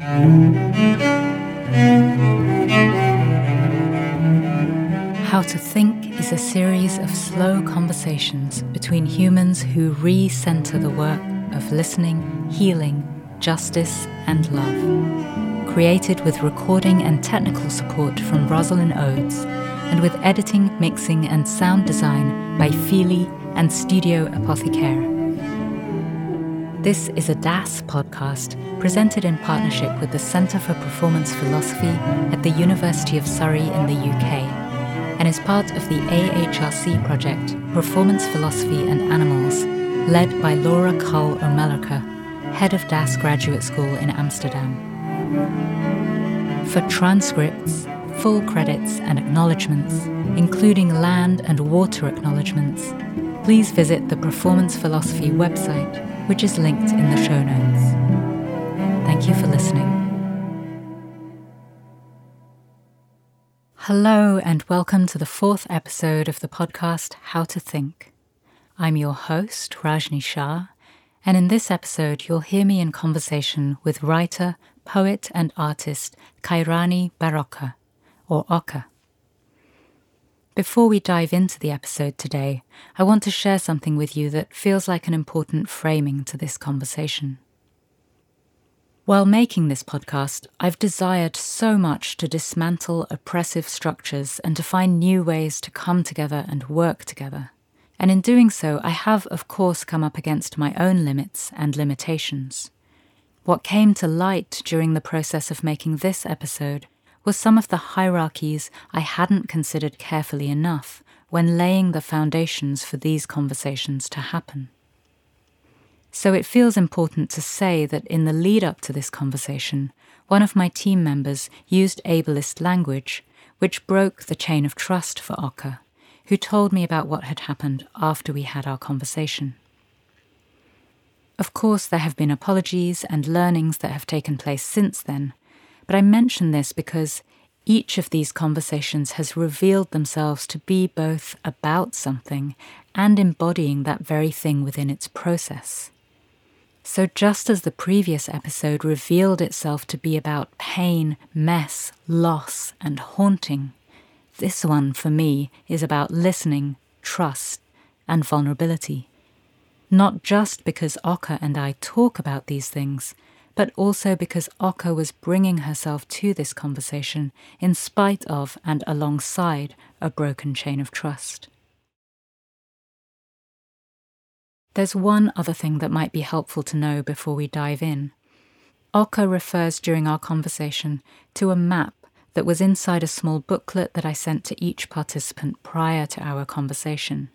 How to Think is a series of slow conversations between humans who re center the work of listening, healing, justice, and love. Created with recording and technical support from Rosalind Odes, and with editing, mixing, and sound design by Feely and Studio Apothecary. This is a DAS podcast presented in partnership with the Centre for Performance Philosophy at the University of Surrey in the UK and is part of the AHRC project Performance Philosophy and Animals, led by Laura Cull Ó Maoilearca, head of DAS Graduate School in Amsterdam. For transcripts, full credits, and acknowledgements, including land and water acknowledgements, please visit the Performance Philosophy website, which is linked in the show notes. Thank you for listening. Hello, and welcome to the fourth episode of the podcast How to Think. I'm your host, Rajni Shah, and in this episode, you'll hear me in conversation with writer, poet, and artist Khairani Barokka, or Okka. Before we dive into the episode today, I want to share something with you that feels like an important framing to this conversation. While making this podcast, I've desired so much to dismantle oppressive structures and to find new ways to come together and work together. And in doing so, I have, of course, come up against my own limits and limitations. What came to light during the process of making this episode was some of the hierarchies I hadn't considered carefully enough when laying the foundations for these conversations to happen. So it feels important to say that in the lead up to this conversation, one of my team members used ableist language, which broke the chain of trust for Okka, who told me about what had happened after we had our conversation. Of course, there have been apologies and learnings that have taken place since then, but I mention this because each of these conversations has revealed themselves to be both about something and embodying that very thing within its process. So, just as the previous episode revealed itself to be about pain, mess, loss, and haunting, this one for me is about listening, trust, and vulnerability. Not just because Okka and I talk about these things, but also because Okka was bringing herself to this conversation in spite of and alongside a broken chain of trust. There's one other thing that might be helpful to know before we dive in. Okka refers during our conversation to a map that was inside a small booklet that I sent to each participant prior to our conversation.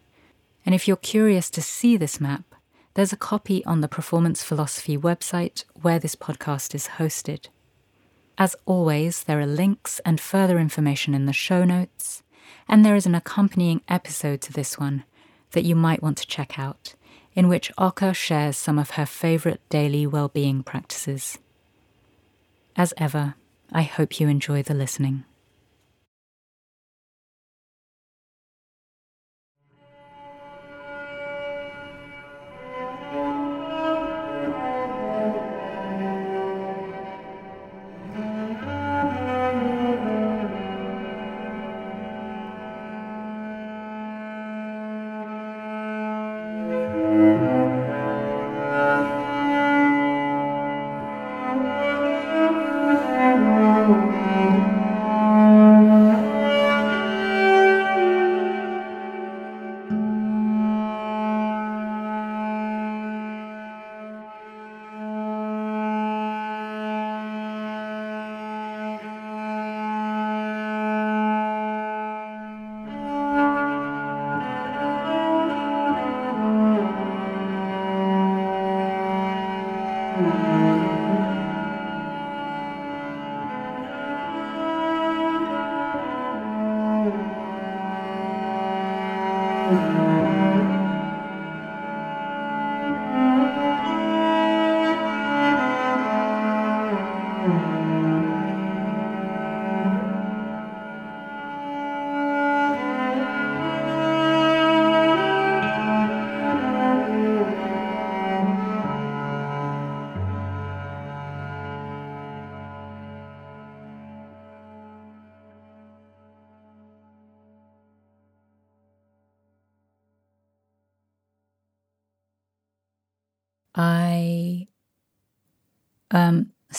And if you're curious to see this map, there's a copy on the Performance Philosophy website where this podcast is hosted. As always, there are links and further information in the show notes, and there is an accompanying episode to this one that you might want to check out in which Okka shares some of her favourite daily well-being practices. As ever, I hope you enjoy the listening.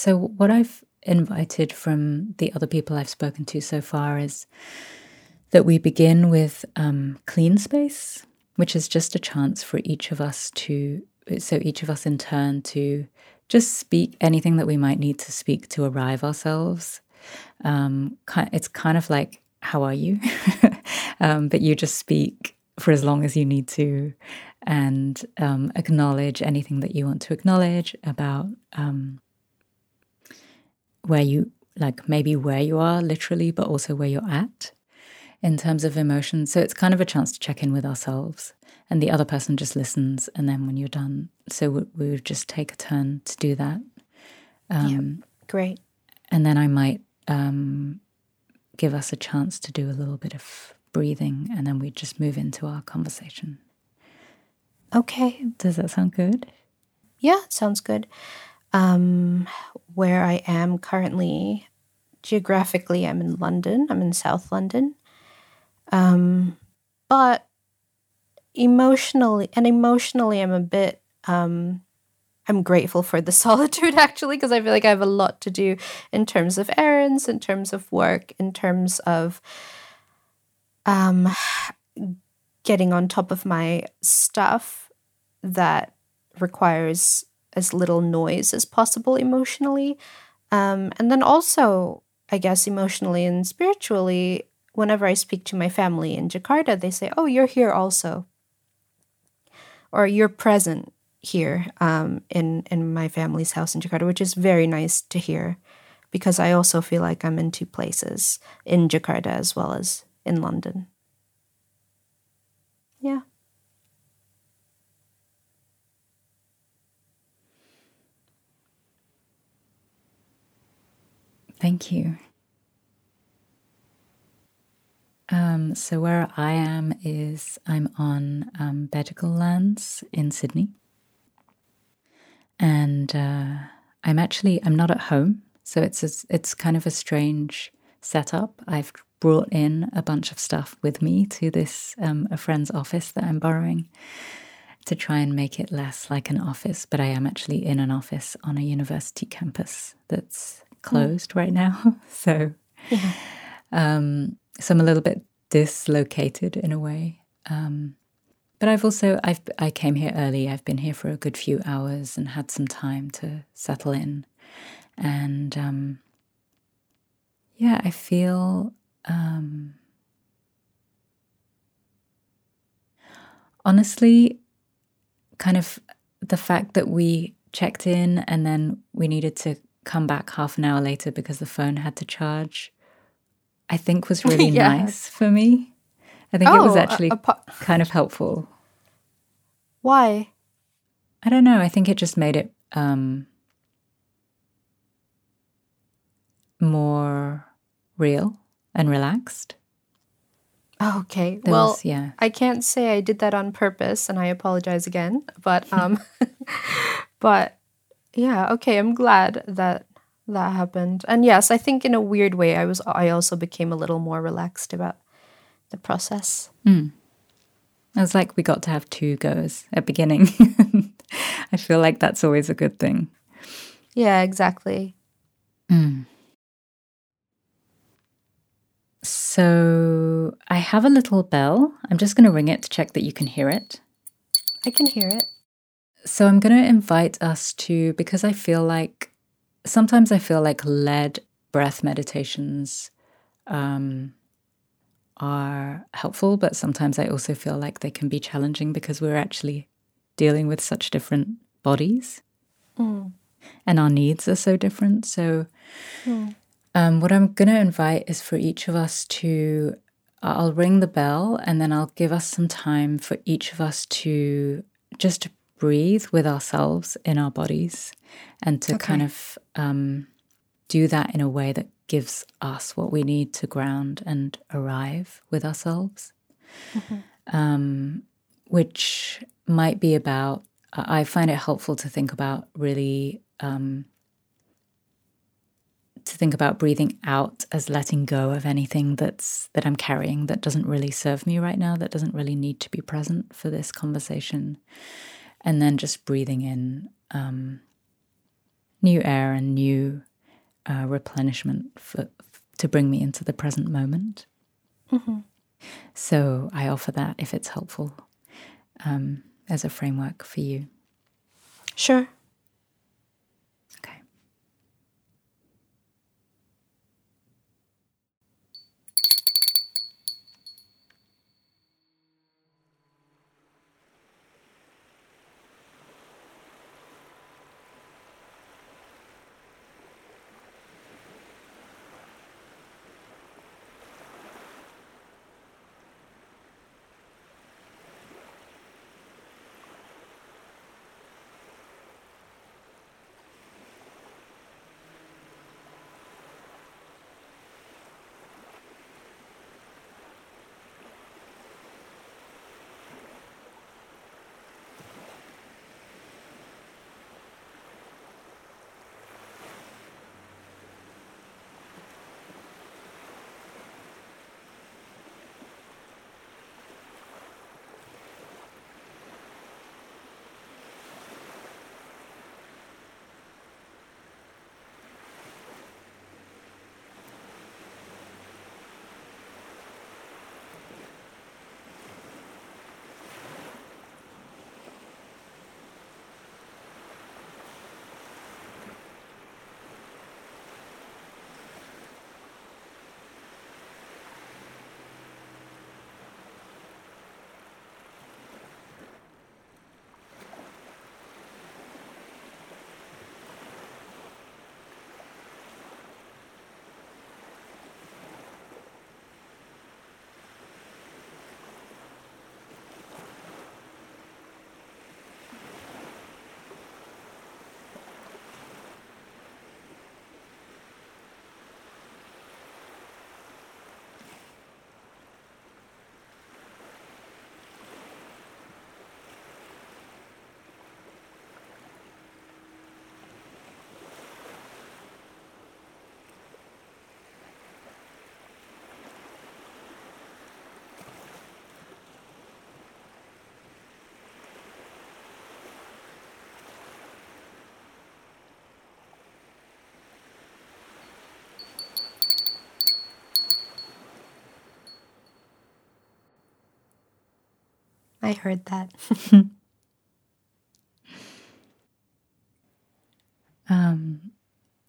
So what I've invited from the other people I've spoken to so far is that we begin with um, clean space, which is just a chance for each of us to, so each of us in turn to just speak anything that we might need to speak to arrive ourselves. Um, it's kind of like, how are you? um, but you just speak for as long as you need to and um, acknowledge anything that you want to acknowledge about um, where you, like maybe where you are literally, but also where you're at in terms of emotions. So it's kind of a chance to check in with ourselves, and the other person just listens. And then when you're done, so we, we would just take a turn to do that. Um, yeah, great. And then I might um, give us a chance to do a little bit of breathing, and then we just move into our conversation. Okay. Does that sound good? Yeah, sounds good. Um, where I am currently, geographically, I'm in London. I'm in South London. Um, but emotionally, and emotionally, I'm a bit. Um, I'm grateful for the solitude actually because I feel like I have a lot to do in terms of errands, in terms of work, in terms of um, getting on top of my stuff that requires as little noise as possible emotionally. Um, and then also, I guess, emotionally and spiritually, whenever I speak to my family in Jakarta, they say, Oh, you're here also. Or you're present here um, in, in my family's house in Jakarta, which is very nice to hear because I also feel like I'm in two places in Jakarta as well as in London. Yeah. Thank you. Um, so where I am is I'm on um, Bedegal lands in Sydney, and uh, I'm actually I'm not at home, so it's a, it's kind of a strange setup. I've brought in a bunch of stuff with me to this um, a friend's office that I'm borrowing to try and make it less like an office, but I am actually in an office on a university campus that's closed mm. right now. So, yeah. um, so I'm a little bit dislocated in a way. Um, but I've also I've I came here early. I've been here for a good few hours and had some time to settle in, and um, yeah, I feel um, honestly kind of the fact that we checked in and then we needed to come back half an hour later because the phone had to charge, I think was really yeah. nice for me. I think oh, it was oh, actually po- kind of helpful. Why? I don't know. I think it just made it um, more real and relaxed. Okay. There well, was, yeah. I can't say I did that on purpose and I apologize again, but um but yeah, okay, I'm glad that that happened. And yes, I think in a weird way I was I also became a little more relaxed about the process. Mm. It was like we got to have two goes at beginning. I feel like that's always a good thing. Yeah, exactly. Mm. So I have a little bell. I'm just going to ring it to check that you can hear it. I can hear it. So I'm going to invite us to, because I feel like sometimes I feel like led breath meditations um, are helpful, but sometimes I also feel like they can be challenging because we're actually dealing with such different bodies mm. and our needs are so different. So, mm. um, what I'm going to invite is for each of us to, I'll ring the bell and then I'll give us some time for each of us to just breathe with ourselves in our bodies and to okay. kind of um, do that in a way that gives us what we need to ground and arrive with ourselves, mm-hmm. um, which might be about. I find it helpful to think about really um, to think about breathing out as letting go of anything that's that I'm carrying that doesn't really serve me right now, that doesn't really need to be present for this conversation and then just breathing in um, new air and new uh, replenishment for, to bring me into the present moment. Mm-hmm. So I offer that if it's helpful um, as a framework for you. Sure. I heard that. um,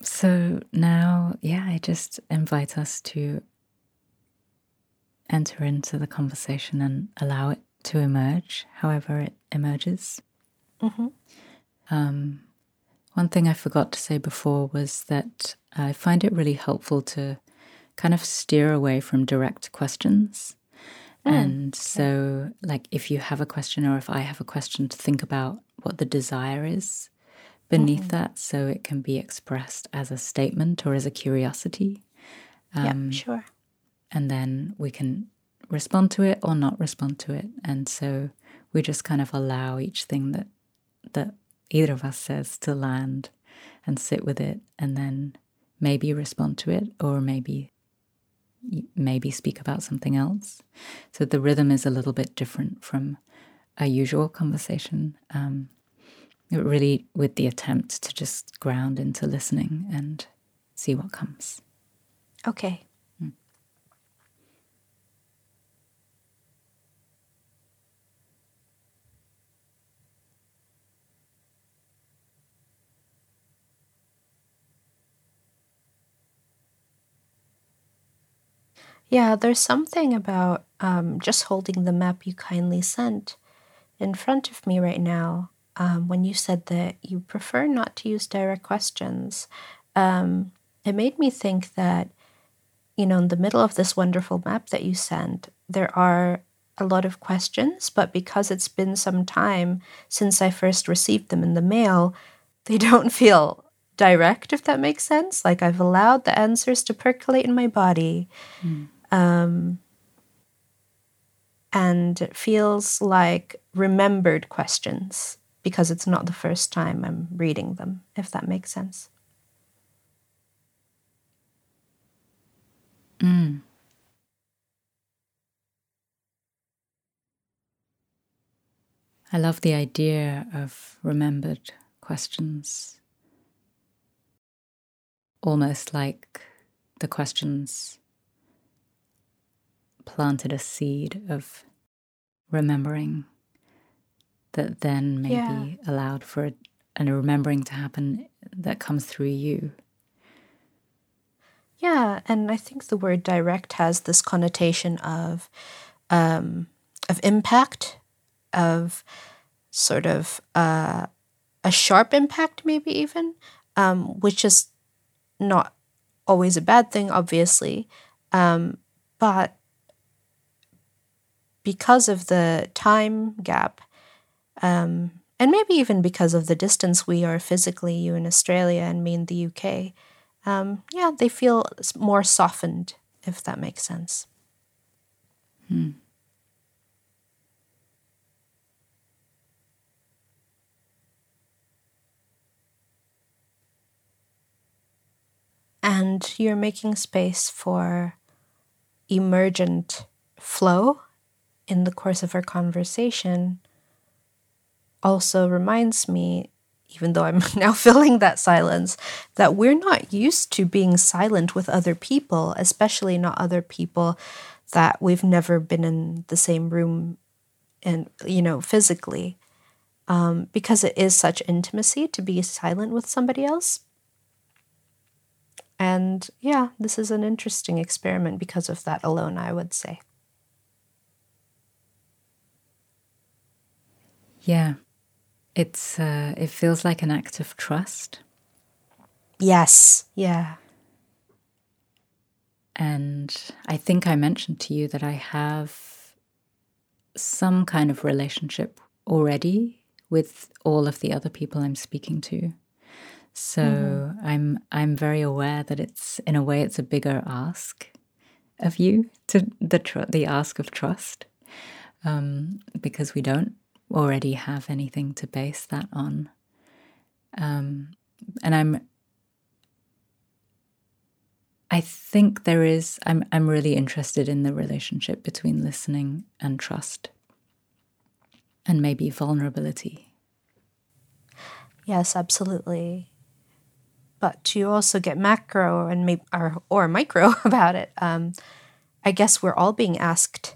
so now, yeah, I just invite us to enter into the conversation and allow it to emerge, however it emerges. Mm-hmm. Um, one thing I forgot to say before was that I find it really helpful to kind of steer away from direct questions Mm. And so, like, if you have a question or if I have a question, to think about what the desire is beneath mm-hmm. that so it can be expressed as a statement or as a curiosity. Um, yeah, sure. And then we can respond to it or not respond to it. And so we just kind of allow each thing that that either of us says to land and sit with it and then maybe respond to it or maybe maybe speak about something else. So the rhythm is a little bit different from a usual conversation. Um, really, with the attempt to just ground into listening and see what comes. Okay. Yeah, there's something about um, just holding the map you kindly sent in front of me right now. Um, when you said that you prefer not to use direct questions, um, it made me think that, you know, in the middle of this wonderful map that you sent, there are a lot of questions, but because it's been some time since I first received them in the mail, they don't feel direct, if that makes sense. Like I've allowed the answers to percolate in my body. Mm. Um, and it feels like remembered questions because it's not the first time I'm reading them, if that makes sense. Mm. I love the idea of remembered questions, almost like the questions planted a seed of remembering that then maybe yeah. allowed for a, a remembering to happen that comes through you. Yeah, and I think the word direct has this connotation of um, of impact, of sort of uh, a sharp impact, maybe even, um, which is not always a bad thing, obviously, um, but because of the time gap, um, and maybe even because of the distance we are physically, you in Australia and me in the UK, um, yeah, they feel more softened, if that makes sense. Hmm. And you're making space for emergent flow in the course of our conversation also reminds me, even though I'm now filling that silence, that we're not used to being silent with other people, especially not other people that we've never been in the same room and, you know, physically. Um, because it is such intimacy to be silent with somebody else. And yeah, this is an interesting experiment because of that alone, I would say. Yeah. It's uh, it feels like an act of trust. Yes. Yeah. And I think I mentioned to you that I have some kind of relationship already with all of the other people I'm speaking to. So mm-hmm. I'm I'm very aware that it's in a way it's a bigger ask of you to the tr- the ask of trust um, because we don't already have anything to base that on. Um, and I'm I think there is I'm I'm really interested in the relationship between listening and trust and maybe vulnerability. Yes, absolutely. But you also get macro and maybe or, or micro about it. Um, I guess we're all being asked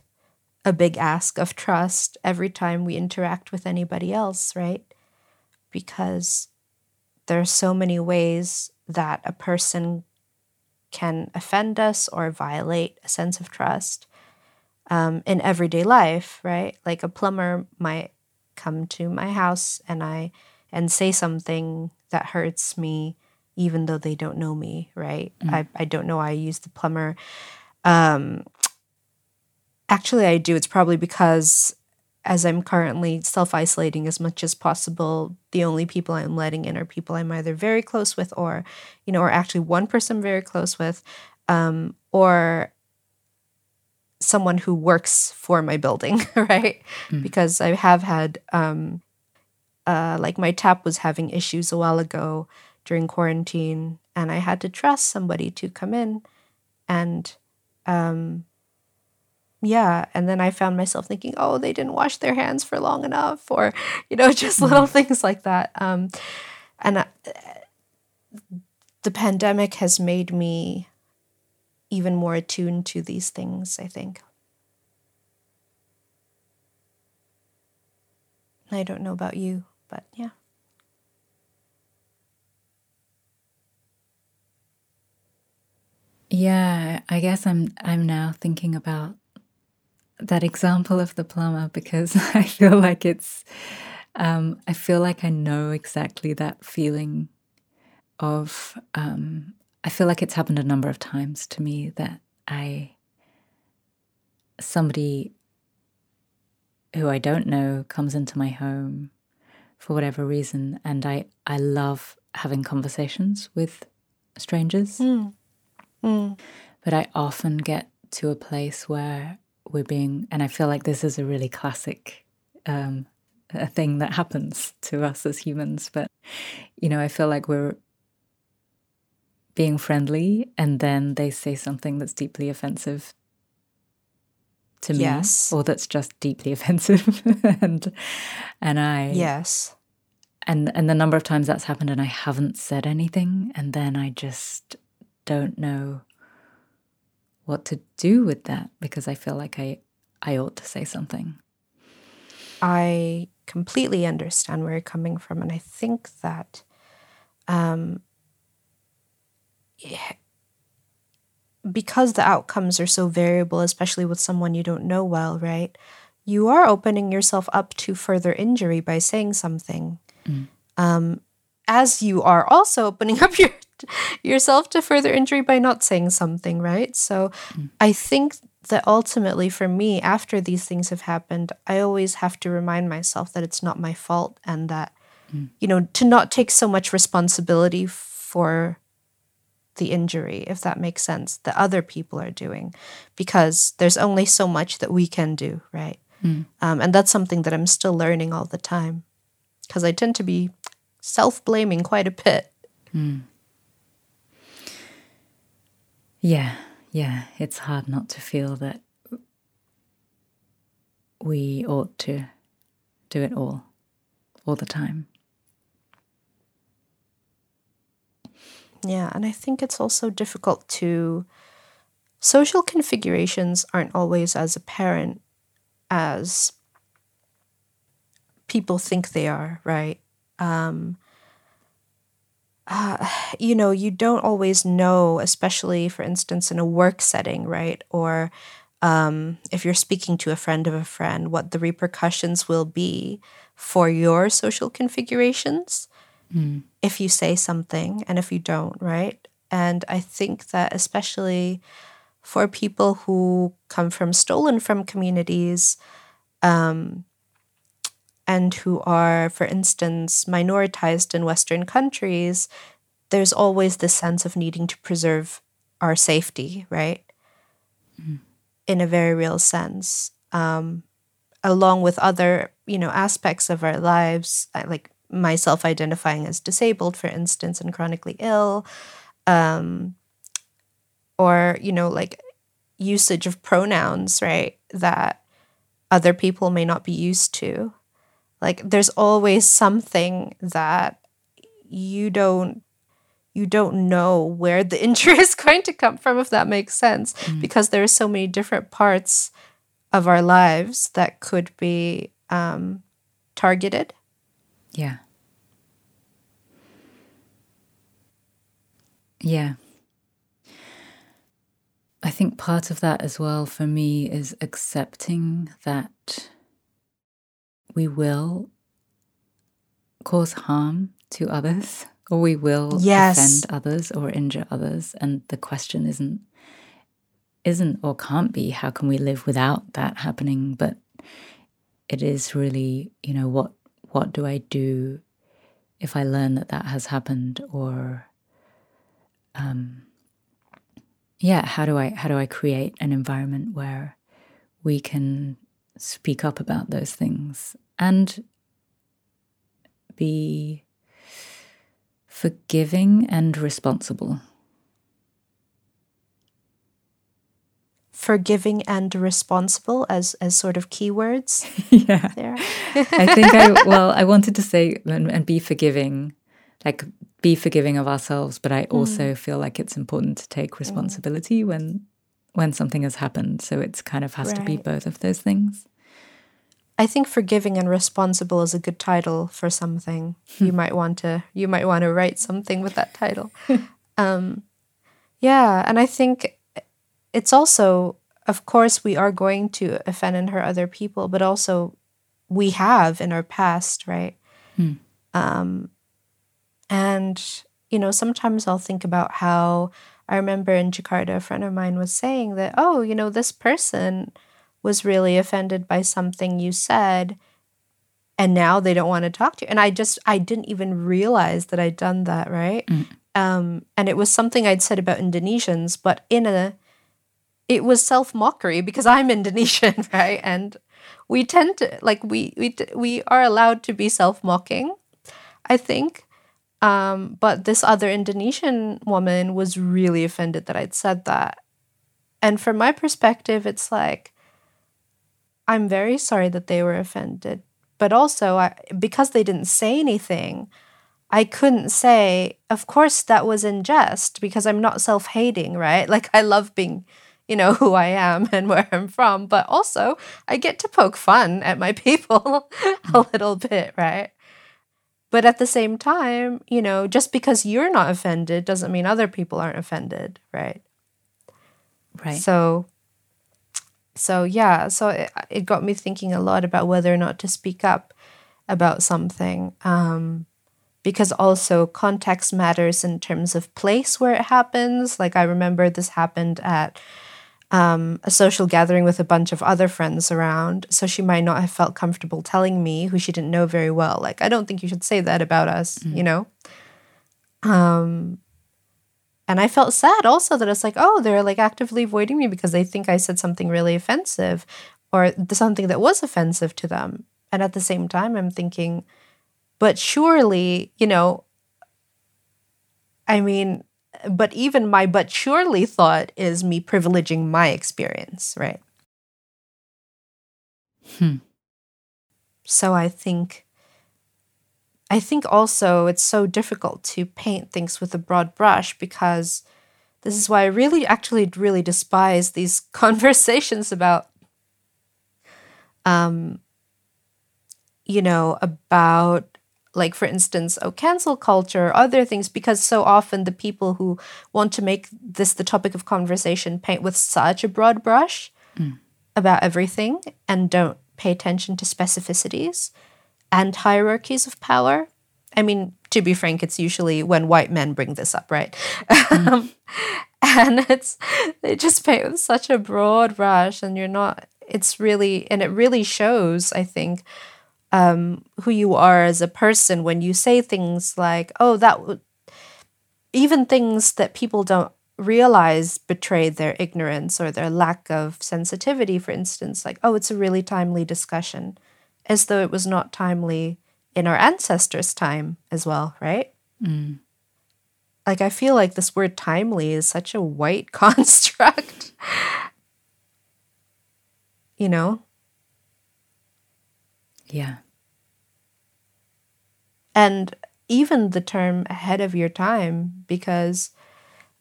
a big ask of trust every time we interact with anybody else, right? Because there are so many ways that a person can offend us or violate a sense of trust um, in everyday life, right? Like a plumber might come to my house and I and say something that hurts me, even though they don't know me, right? Mm. I, I don't know why I use the plumber um, Actually, I do. It's probably because as I'm currently self isolating as much as possible, the only people I'm letting in are people I'm either very close with or, you know, or actually one person I'm very close with, um, or someone who works for my building, right? Mm. Because I have had, um, uh, like, my tap was having issues a while ago during quarantine, and I had to trust somebody to come in and, um, yeah and then i found myself thinking oh they didn't wash their hands for long enough or you know just mm-hmm. little things like that um, and uh, the pandemic has made me even more attuned to these things i think i don't know about you but yeah yeah i guess i'm i'm now thinking about that example of the plumber because I feel like it's, um, I feel like I know exactly that feeling of, um, I feel like it's happened a number of times to me that I, somebody who I don't know comes into my home for whatever reason, and I, I love having conversations with strangers. Mm. Mm. But I often get to a place where we're being, and I feel like this is a really classic um, a thing that happens to us as humans. But you know, I feel like we're being friendly, and then they say something that's deeply offensive to me Yes. or that's just deeply offensive and and I Yes. and and the number of times that's happened and I haven't said anything and then I just don't know what to do with that because I feel like I I ought to say something. I completely understand where you're coming from, and I think that um, yeah, because the outcomes are so variable, especially with someone you don't know well, right? You are opening yourself up to further injury by saying something, um, as you are also opening up your yourself to further injury by not saying something, right? So, mm. I think that ultimately for me after these things have happened i always have to remind myself that it's not my fault and that mm. you know to not take so much responsibility for the injury if that makes sense that other people are doing because there's only so much that we can do right? Mm. Um, and that's something that i'm still learning all the time because i tend to be self-blaming quite a bit Yeah, yeah, it's hard not to feel that we ought to do it all, all the time. Yeah, and I think it's also difficult to. Social configurations aren't always as apparent as people think they are, right? Um, uh, you know, you don't always know, especially for instance in a work setting, right? Or um, if you're speaking to a friend of a friend, what the repercussions will be for your social configurations if you say something and if you don't, right? And I think that especially for people who come from stolen from communities um, and who are, for instance, minoritized in Western countries, there's always this sense of needing to preserve our safety, right? In a very real sense. Um, along with other, you know, aspects of our lives, like myself identifying as disabled, for instance, and chronically ill, um, or you know, like usage of pronouns, right? That other people may not be used to. Like, there's always something that you don't you don't know where the injury is going to come from if that makes sense because there are so many different parts of our lives that could be um, targeted Yeah. Yeah. I think part of that as well for me is accepting that we will cause harm to others or we will Yes. offend others or injure others and the question isn't isn't or can't be how can we live without that happening but it is really you know what what do i do if i learn that that has happened or um yeah how do i how do i create an environment where we can speak up about those things and be forgiving and responsible. Forgiving and responsible as as sort of keywords? Yeah. There. I think I well, I wanted to say and, and be forgiving, like be forgiving of ourselves, but I hmm. also feel like it's important to take responsibility when when something has happened. So it's kind of has to be both of those things. I think forgiving and responsible is a good title for something. You might want to you might want to write something with that title. um, yeah, and I think it's also, of course, we are going to offend and hurt other people, but also we have in our past, right? Um, and you know, sometimes I'll think about how I remember in Jakarta, a friend of mine was saying that, oh, you know, this person was really offended by something you said and now they don't want to talk to you. And i just i didn't even realize that i'd done that right? Um, and it was something i'd said about indonesians but in a it was self-mockery because i'm indonesian right? And we tend to like we we, we are allowed to be self-mocking i think. Um, but this other indonesian woman was really offended that i'd said that. And from my perspective it's like I'm very sorry that they were offended. But also, I, because they didn't say anything, I couldn't say, of course, that was in jest because I'm not self hating, right? Like, I love being, you know, who I am and where I'm from. But also, I get to poke fun at my people a mm. little bit, right? But at the same time, you know, just because you're not offended doesn't mean other people aren't offended, right? Right. So, so yeah, so it, it got me thinking a lot about whether or not to speak up about something. Um, because also context matters in terms of place where it happens. Like I remember this happened at um, a social gathering with a bunch of other friends around. So she might not have felt comfortable telling me, who she didn't know very well, like, I don't think you should say that about us, mm. you know? Um, and I felt sad also that it's like, oh, they're like actively avoiding me because they think I said something really offensive or something that was offensive to them. And at the same time, I'm thinking, but surely, you know, I mean, but even my but surely thought is me privileging my experience, right? Hmm. So I think I think also it's so difficult to paint things with a broad brush because this is why I really actually really despise these conversations about um you know about like for instance oh cancel culture other things because so often the people who want to make this the topic of conversation paint with such a broad brush mm. about everything and don't pay attention to specificities and hierarchies of power. I mean to be frank it's usually when white men bring this up right? Mm. and it's they just paint with such a broad brush and you're not it's really and it really shows i think um, who you are as a person when you say things like, oh, that w-, even things that people don't realize betray their ignorance or their lack of sensitivity, for instance, like, oh, it's a really timely discussion, as though it was not timely in our ancestors' time as well, right? Mm. Like, I feel like this word timely is such a white construct. you know? Yeah. And even the term ahead of your time, because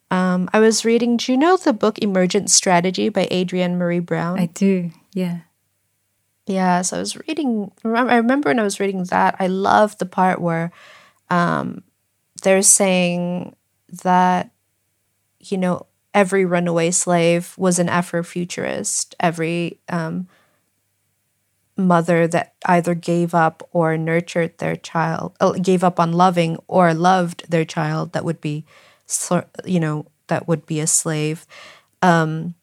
um, I was reading, do you know the book Emergent Strategy by Adrienne Maree Brown? I do, yeah. Yeah, so I was reading, I remember when I was reading that, I loved the part where um, they're saying that, you know, every runaway slave was an Afrofuturist. Every um, mother that either gave up or nurtured their child, uh, gave up on loving or loved their child that would be, you know, that would be a slave, um,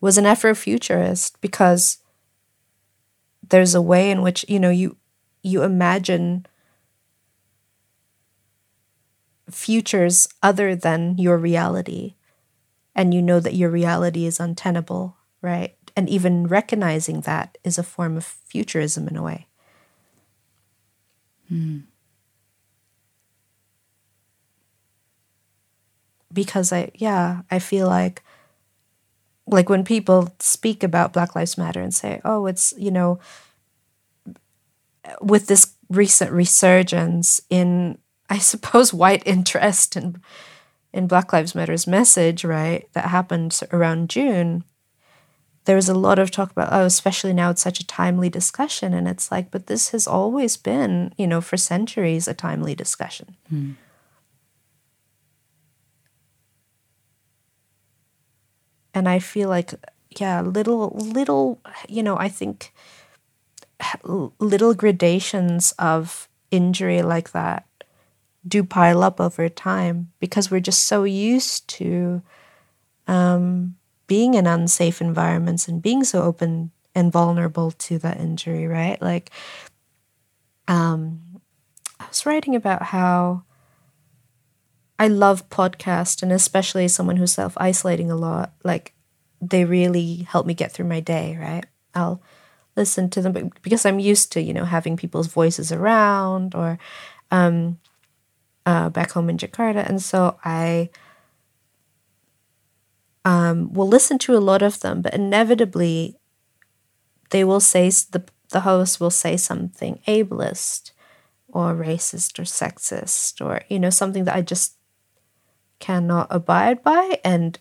was an Afrofuturist because there's a way in which you know you you imagine futures other than your reality and you know that your reality is untenable right and even recognizing that is a form of futurism in a way. Mm. Because I, yeah, I feel like, like when people speak about Black Lives Matter and say, oh, it's, you know, with this recent resurgence in, I suppose, white interest in, in Black Lives Matter's message, right, that happened around June there was a lot of talk about oh especially now it's such a timely discussion and it's like but this has always been you know for centuries a timely discussion hmm. And i feel like yeah little little you know i think little gradations of injury like that do pile up over time because we're just so used to um, being in unsafe environments and being so open and vulnerable to that injury, right? Like, um, I was writing about how I love podcast and especially someone who's self isolating a lot. Like, they really help me get through my day, right? I'll listen to them because I'm used to, you know, having people's voices around or um, uh, back home in Jakarta. And so I um, will listen to a lot of them, but inevitably they will say the the host will say something ableist or racist or sexist or you know something that I just cannot abide by and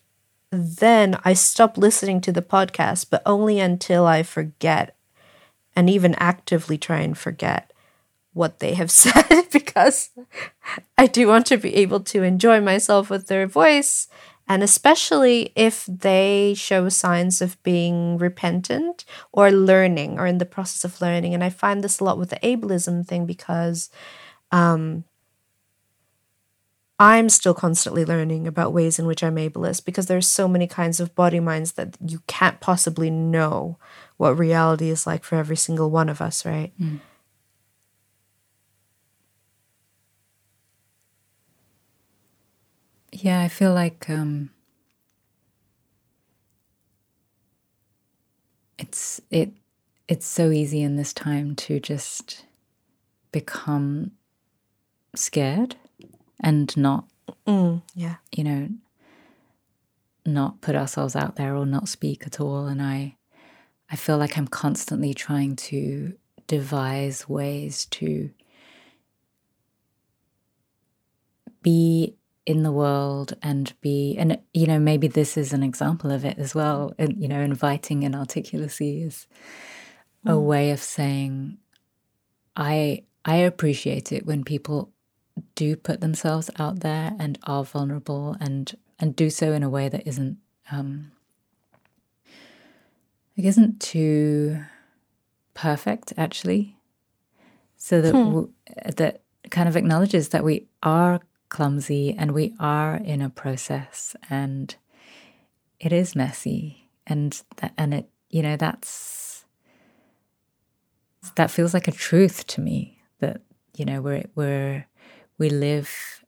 then I stop listening to the podcast but only until I forget and even actively try and forget what they have said because I do want to be able to enjoy myself with their voice and especially if they show signs of being repentant or learning or in the process of learning. And I find this a lot with the ableism thing because um, I'm still constantly learning about ways in which I'm ableist because there's so many kinds of body minds that you can't possibly know what reality is like for every single one of us, right? Mm. Yeah, I feel like um, it's it it's so easy in this time to just become scared and not mm, yeah. you know not put ourselves out there or not speak at all. And i i feel like i'm constantly trying to devise ways to be in the world and be and you know maybe this is an example of it as well. And you know inviting an articulacy is mm. a way of saying i i appreciate it when people do put themselves out there and are vulnerable and and do so in a way that isn't um it isn't too perfect actually so that hmm. w- that kind of acknowledges that we are clumsy and we are in a process and it is messy and that, and it you know that's that feels like a truth to me that you know we're we're we live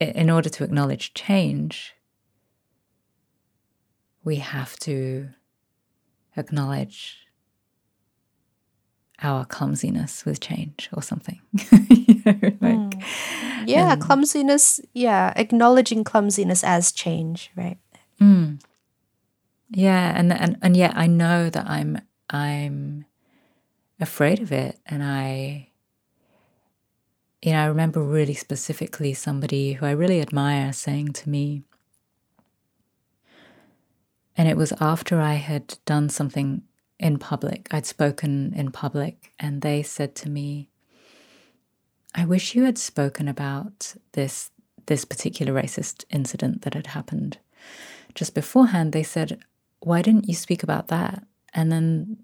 in order to acknowledge change we have to acknowledge our clumsiness with change or something. you know, like, mm. Yeah, and, clumsiness. Yeah, acknowledging clumsiness as change, right? Mm. Yeah, and and and yet I know that I'm I'm afraid of it, and I. You know, I remember really specifically somebody who I really admire saying to me, and it was after I had done something in public. I'd spoken in public, and they said to me, I wish you had spoken about this this particular racist incident that had happened. Just beforehand, they said, Why didn't you speak about that? And then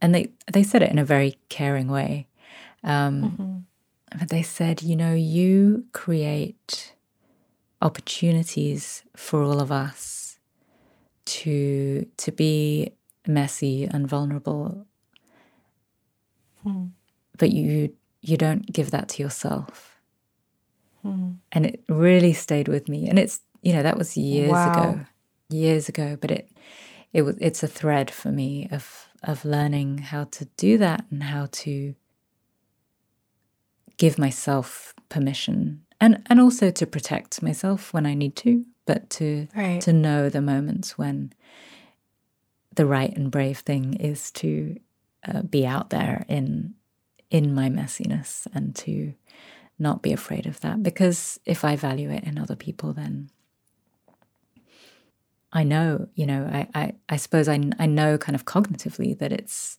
and they they said it in a very caring way. Um, mm-hmm. But they said, you know, you create opportunities for all of us to to be messy and vulnerable. Hmm. But you you don't give that to yourself. Hmm. And it really stayed with me. And it's you know, that was years wow. ago. Years ago. But it it was it's a thread for me of of learning how to do that and how to give myself permission and and also to protect myself when I need to, but to right. to know the moments when the right and brave thing is to uh, be out there in in my messiness and to not be afraid of that because if I value it in other people, then I know, you know, I, I, I suppose I, I know kind of cognitively that it's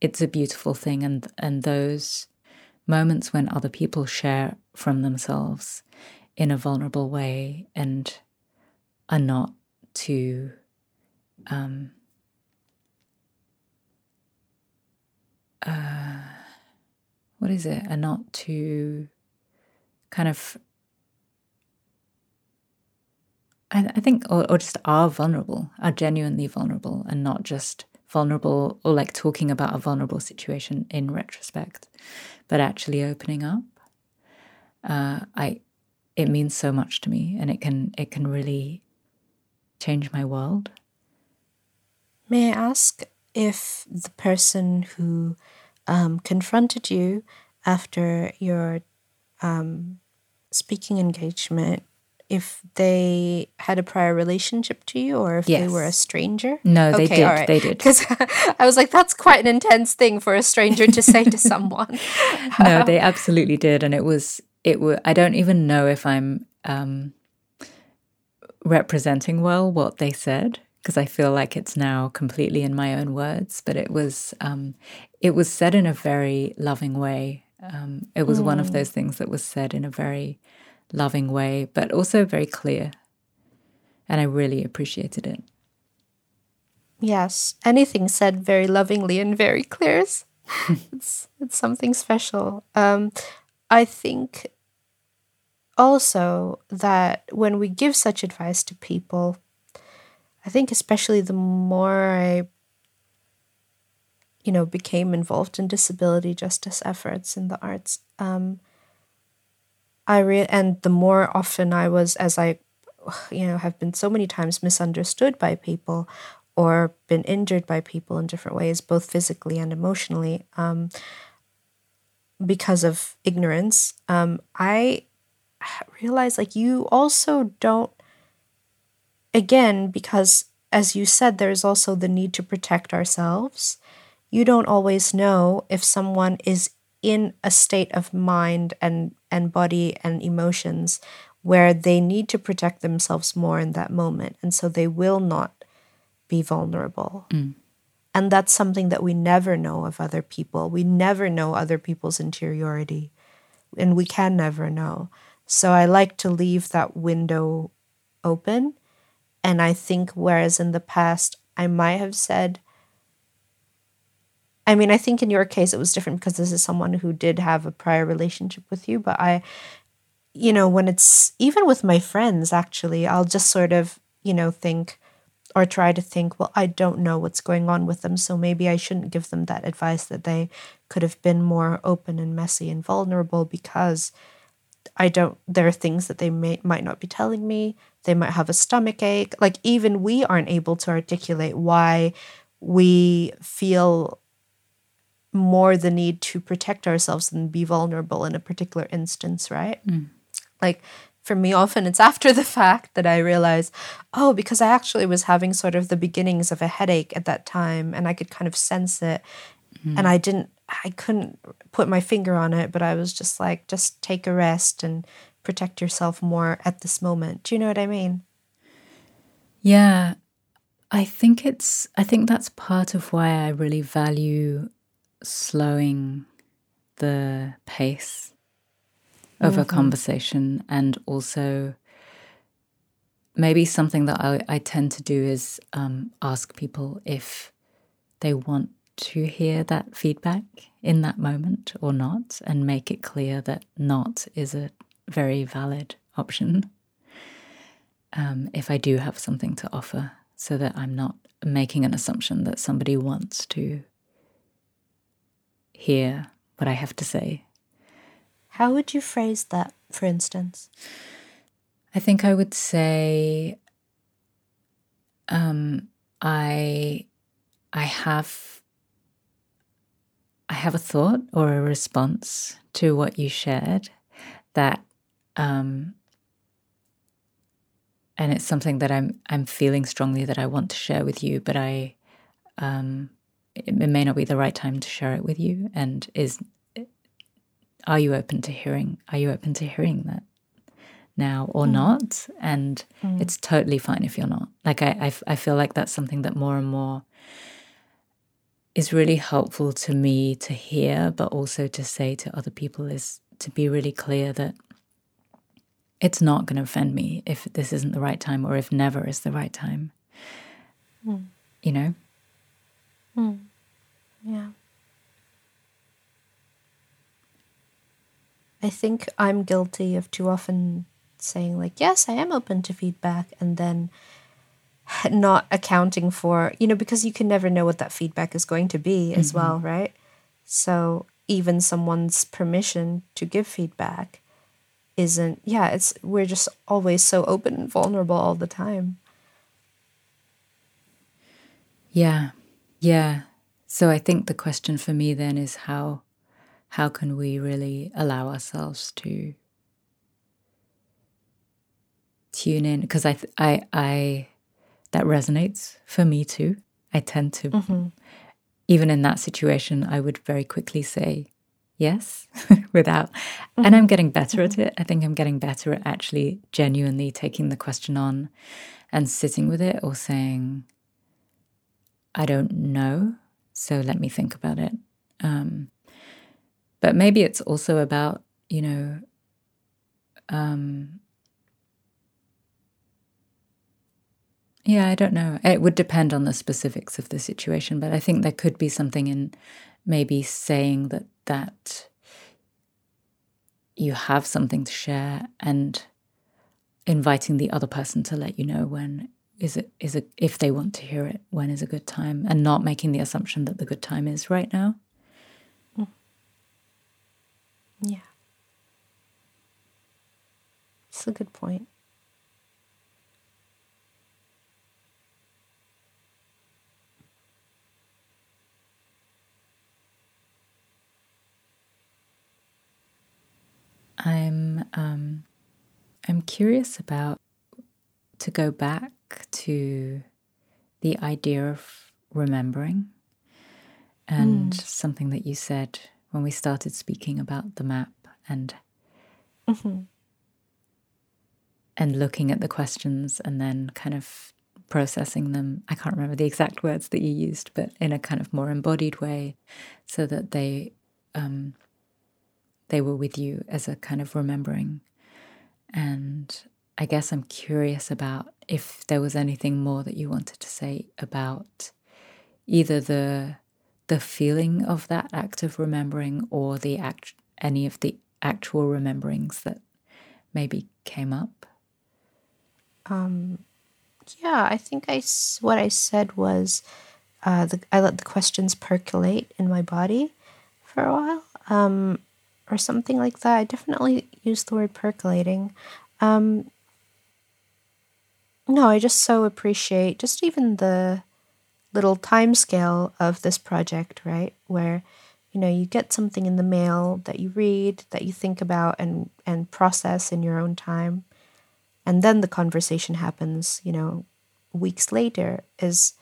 it's a beautiful thing and and those moments when other people share from themselves in a vulnerable way and are not too um, uh, what is it? are not too kind of, I, I think, or, or just are vulnerable, are genuinely vulnerable, and not just vulnerable or like talking about a vulnerable situation in retrospect, but actually opening up. Uh, I, it means so much to me, and it can it can really change my world. May I ask if the person who um, confronted you after your um, speaking engagement if they had a prior relationship to you or if they were a stranger? No, they did. right. They did. Because I was like, that's quite an intense thing for a stranger to say to someone. no, they absolutely did, and it was it was. I don't even know if I'm um, representing well what they said because I feel like it's now completely in my own words. But it was um, it was said in a very loving way. Um, it was one of those things that was said in a very loving way, but also very clear, and I really appreciated it. Yes, anything said very lovingly and very clear. is- it's it's something special. Um, I think also that when we give such advice to people, I think especially the more I, you know, became involved in disability justice efforts in the arts, um, I re- and the more often I was, as I, you know, have been so many times misunderstood by people, or been injured by people in different ways, both physically and emotionally, um, because of ignorance. Um, I realized like you also don't again because as you said there's also the need to protect ourselves you don't always know if someone is in a state of mind and and body and emotions where they need to protect themselves more in that moment and so they will not be vulnerable. Mm. And that's something that we never know of other people. We never know other people's interiority and we can never know. So i like to leave that window open and I think whereas in the past I might have said I mean, I think in your case it was different because this is someone who did have a prior relationship with you, but I you know, when it's even with my friends actually, I'll just sort of, you know, think or try to think, well, I don't know what's going on with them, so maybe I shouldn't give them that advice that they could have been more open and messy and vulnerable because I don't there are things that they may might not be telling me. They might have a stomach ache. Like even we aren't able to articulate why we feel more the need to protect ourselves and be vulnerable in a particular instance, right? Hmm. Like for me often it's after the fact that I realize, oh, because I actually was having sort of the beginnings of a headache at that time and I could kind of sense it hmm. and I didn't I couldn't put my finger on it, but I was just like, just take a rest and protect yourself more at this moment. Do you know what I mean? Yeah, I think it's, I think that's part of why I really value slowing the pace of a conversation and also maybe something that I, I tend to do is um, ask people if they want to hear that feedback in that moment or not and make it clear that not is a very valid option um, if I do have something to offer, so that I'm not making an assumption that somebody wants to hear what I have to say. How would you phrase that, for instance? I think I would say um, I I have I have a thought or a response to what you shared that um, and it's something that I'm I'm feeling strongly that I want to share with you, but I um, it, may not be the right time to share it with you. And is are you open to hearing? Are you open to hearing that now or mm. not? And mm. it's totally fine if you're not. Like I, I f- I feel like that's something that more and more is really helpful to me to hear, but also to say to other people is to be really clear that it's not going to offend me if this isn't the right time or if never is the right time. Mm. You know? Hmm. Yeah. I think I'm guilty of too often saying, like, yes, I am open to feedback, and then not accounting for, you know, because you can never know what that feedback is going to be as mm-hmm. well, right? So even someone's permission to give feedback isn't, yeah, it's, we're just always so open and vulnerable all the time. Yeah. Yeah. So I think the question for me then is how how can we really allow ourselves to tune in because I, I, I, that resonates for me too. I tend to, mm-hmm. even in that situation, I would very quickly say yes without, mm-hmm. and I'm getting better mm-hmm. at it. I think I'm getting better at actually genuinely taking the question on and sitting with it or saying, I don't know, so let me think about it. Um, but maybe it's also about, you know, um, yeah, I don't know. It would depend on the specifics of the situation, but I think there could be something in maybe saying that that you have something to share and inviting the other person to let you know when is it is it if they want to hear it when is a good time? And not making the assumption that the good time is right now. Mm. yeah. It's a good point. I'm um i'm curious about to go back to the idea of remembering and mm. something that you said when we started speaking about the map and mm-hmm. and looking at the questions and then kind of processing them i can't remember the exact words that you used but in a kind of more embodied way so that they um, they were with you as a kind of remembering and I guess I'm curious about if there was anything more that you wanted to say about either the the feeling of that act of remembering or the act any of the actual rememberings that maybe came up. Um, yeah, I think I what I said was uh, the, I let the questions percolate in my body for a while, um, or something like that. I definitely used the word percolating. Um, no, I just so appreciate just even the little time scale of this project, right? Where you know you get something in the mail that you read, that you think about and and process in your own time, and then the conversation happens. You know, weeks later is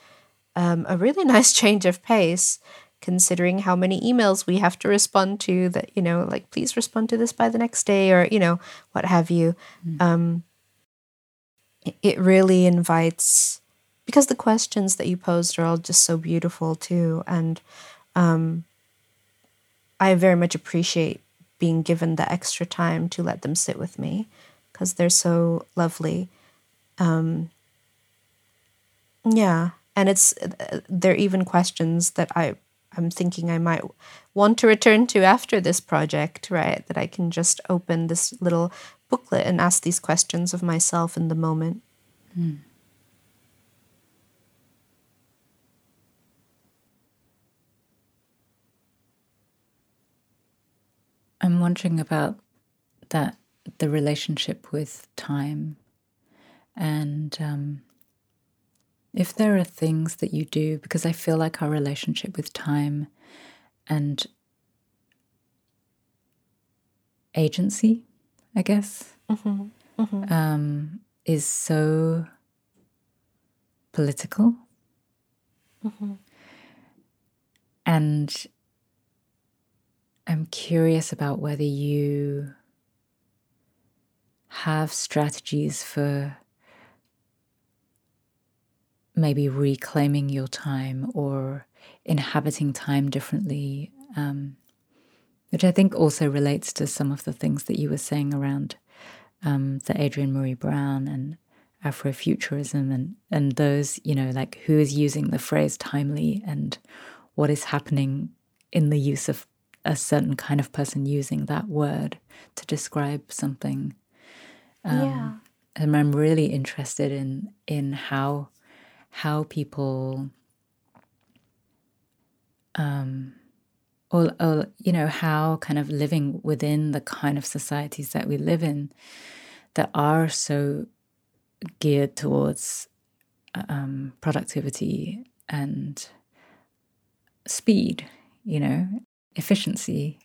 um, a really nice change of pace considering how many emails we have to respond to that you know like please respond to this by the next day or you know what have you mm. um, it really invites because the questions that you posed are all just so beautiful too and um, i very much appreciate being given the extra time to let them sit with me because they're so lovely. Um, yeah and it's they're even questions that i i'm thinking i might want to return to after this project right? That i can just open this little booklet and ask these questions of myself in the moment. Mm. I'm wondering about that the relationship with time and um, if there are things that you do, because I feel like our relationship with time and agency I guess, mm-hmm. Mm-hmm. Um, is so political. Mm-hmm. And I'm curious about whether you have strategies for maybe reclaiming your time or inhabiting time differently. Um, which I think also relates to some of the things that you were saying around um, the Adrienne Maree Brown and Afrofuturism and and those, you know, like who is using the phrase timely and what is happening in the use of a certain kind of person using that word to describe something. Um, yeah. And I'm really interested in in how how people um, or, or you know how kind of living within the kind of societies that we live in that are so geared towards um, productivity and speed you know efficiency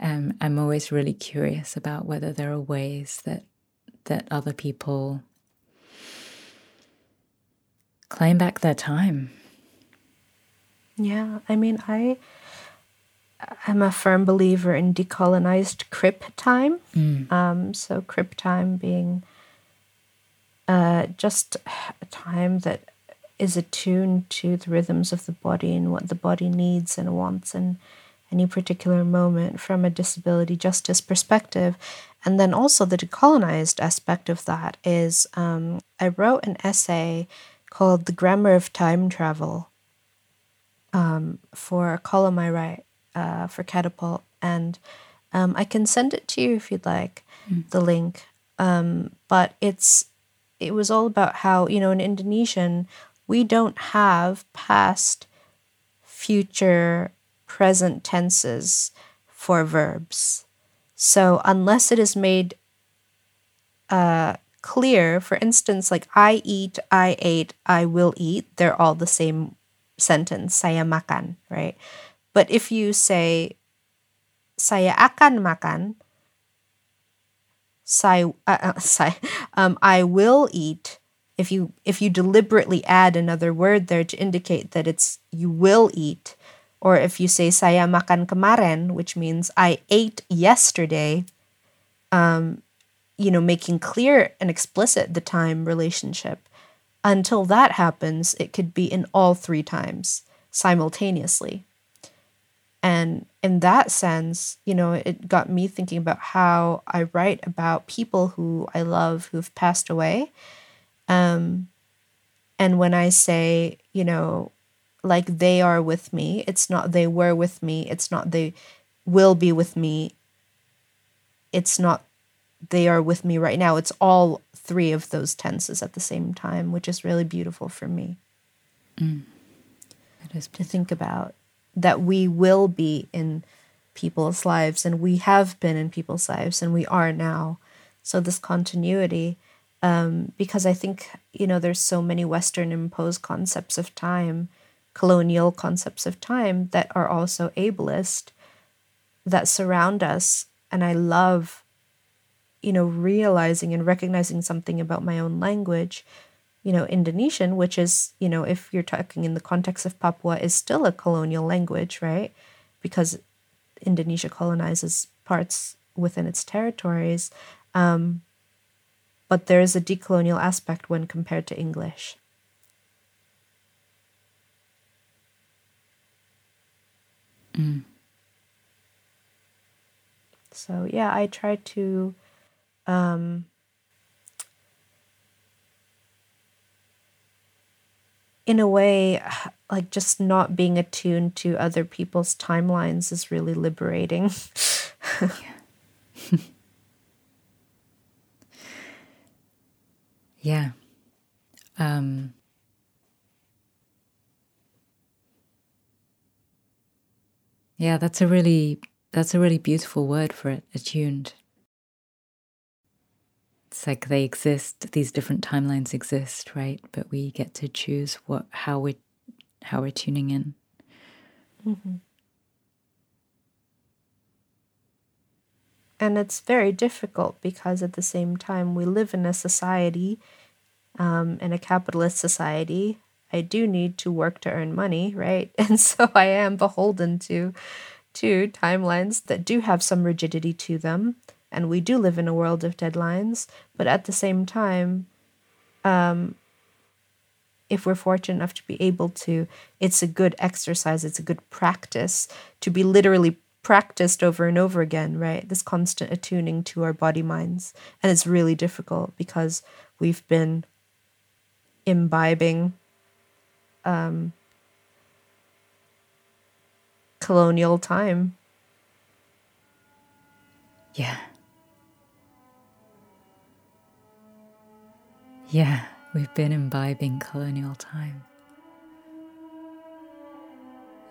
um, i'm always really curious about whether there are ways that that other people claim back their time. Yeah, I mean, I am a firm believer in decolonized crip time. Mm. Um, so crip time being uh, just a time that is attuned to the rhythms of the body and what the body needs and wants in any particular moment from a disability justice perspective. And then also the decolonized aspect of that is um, I wrote an essay called The Grammar of Time Travel um, for a column I write uh, for Catapult. And um, I can send it to you if you'd like, Mm. the link. Um, but it's it was all about how, you know, in Indonesian, we don't have past, future, present tenses for verbs. So unless it is made uh, clear, for instance, like I eat, I ate, I will eat, they're all the same sentence, saya makan, right? But if you say saya akan makan, saya, uh, uh, saya um, I will eat, if you if you deliberately add another word there to indicate that it's you will eat, or if you say saya makan kemarin, which means I ate yesterday, um, you know, making clear and explicit the time relationship. Until that happens, it could be in all three times simultaneously. And in that sense, you know, it got me thinking about how I write about people who I love who've passed away. Um, and when I say, you know, like they are with me, it's not they were with me, it's not they will be with me, it's not they are with me right now. It's all three of those tenses at the same time, which is really beautiful for me It is to think about that we will be in people's lives and we have been in people's lives and we are now. So, this continuity, um, because I think, you know, there's so many Western imposed concepts of time, colonial concepts of time that are also ableist that surround us. And I love, you know, realizing and recognizing something about my own language you know, Indonesian, which is, you know, if you're talking in the context of Papua, is still a colonial language, right? Because Indonesia colonizes parts within its territories. Um, but there is a decolonial aspect when compared to English. So, yeah, I try to. Um, in a way, like just not being attuned to other people's timelines is really liberating. Yeah. Um, yeah, that's a really that's a really beautiful word for it, attuned. It's like they exist, these different timelines exist, right? But we get to choose what how we how we're tuning in. and it's very difficult because at the same time we live in a society um, in a capitalist society i do need to work to earn money right and so i am beholden to to timelines that do have some rigidity to them and we do live in a world of deadlines but at the same time um, if we're fortunate enough to be able to, it's a good exercise, it's a good practice to be literally practiced over and over again, right? This constant attuning to our body minds. And it's really difficult because we've been imbibing um, colonial time. Yeah. Yeah, we've been imbibing colonial time.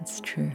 It's true.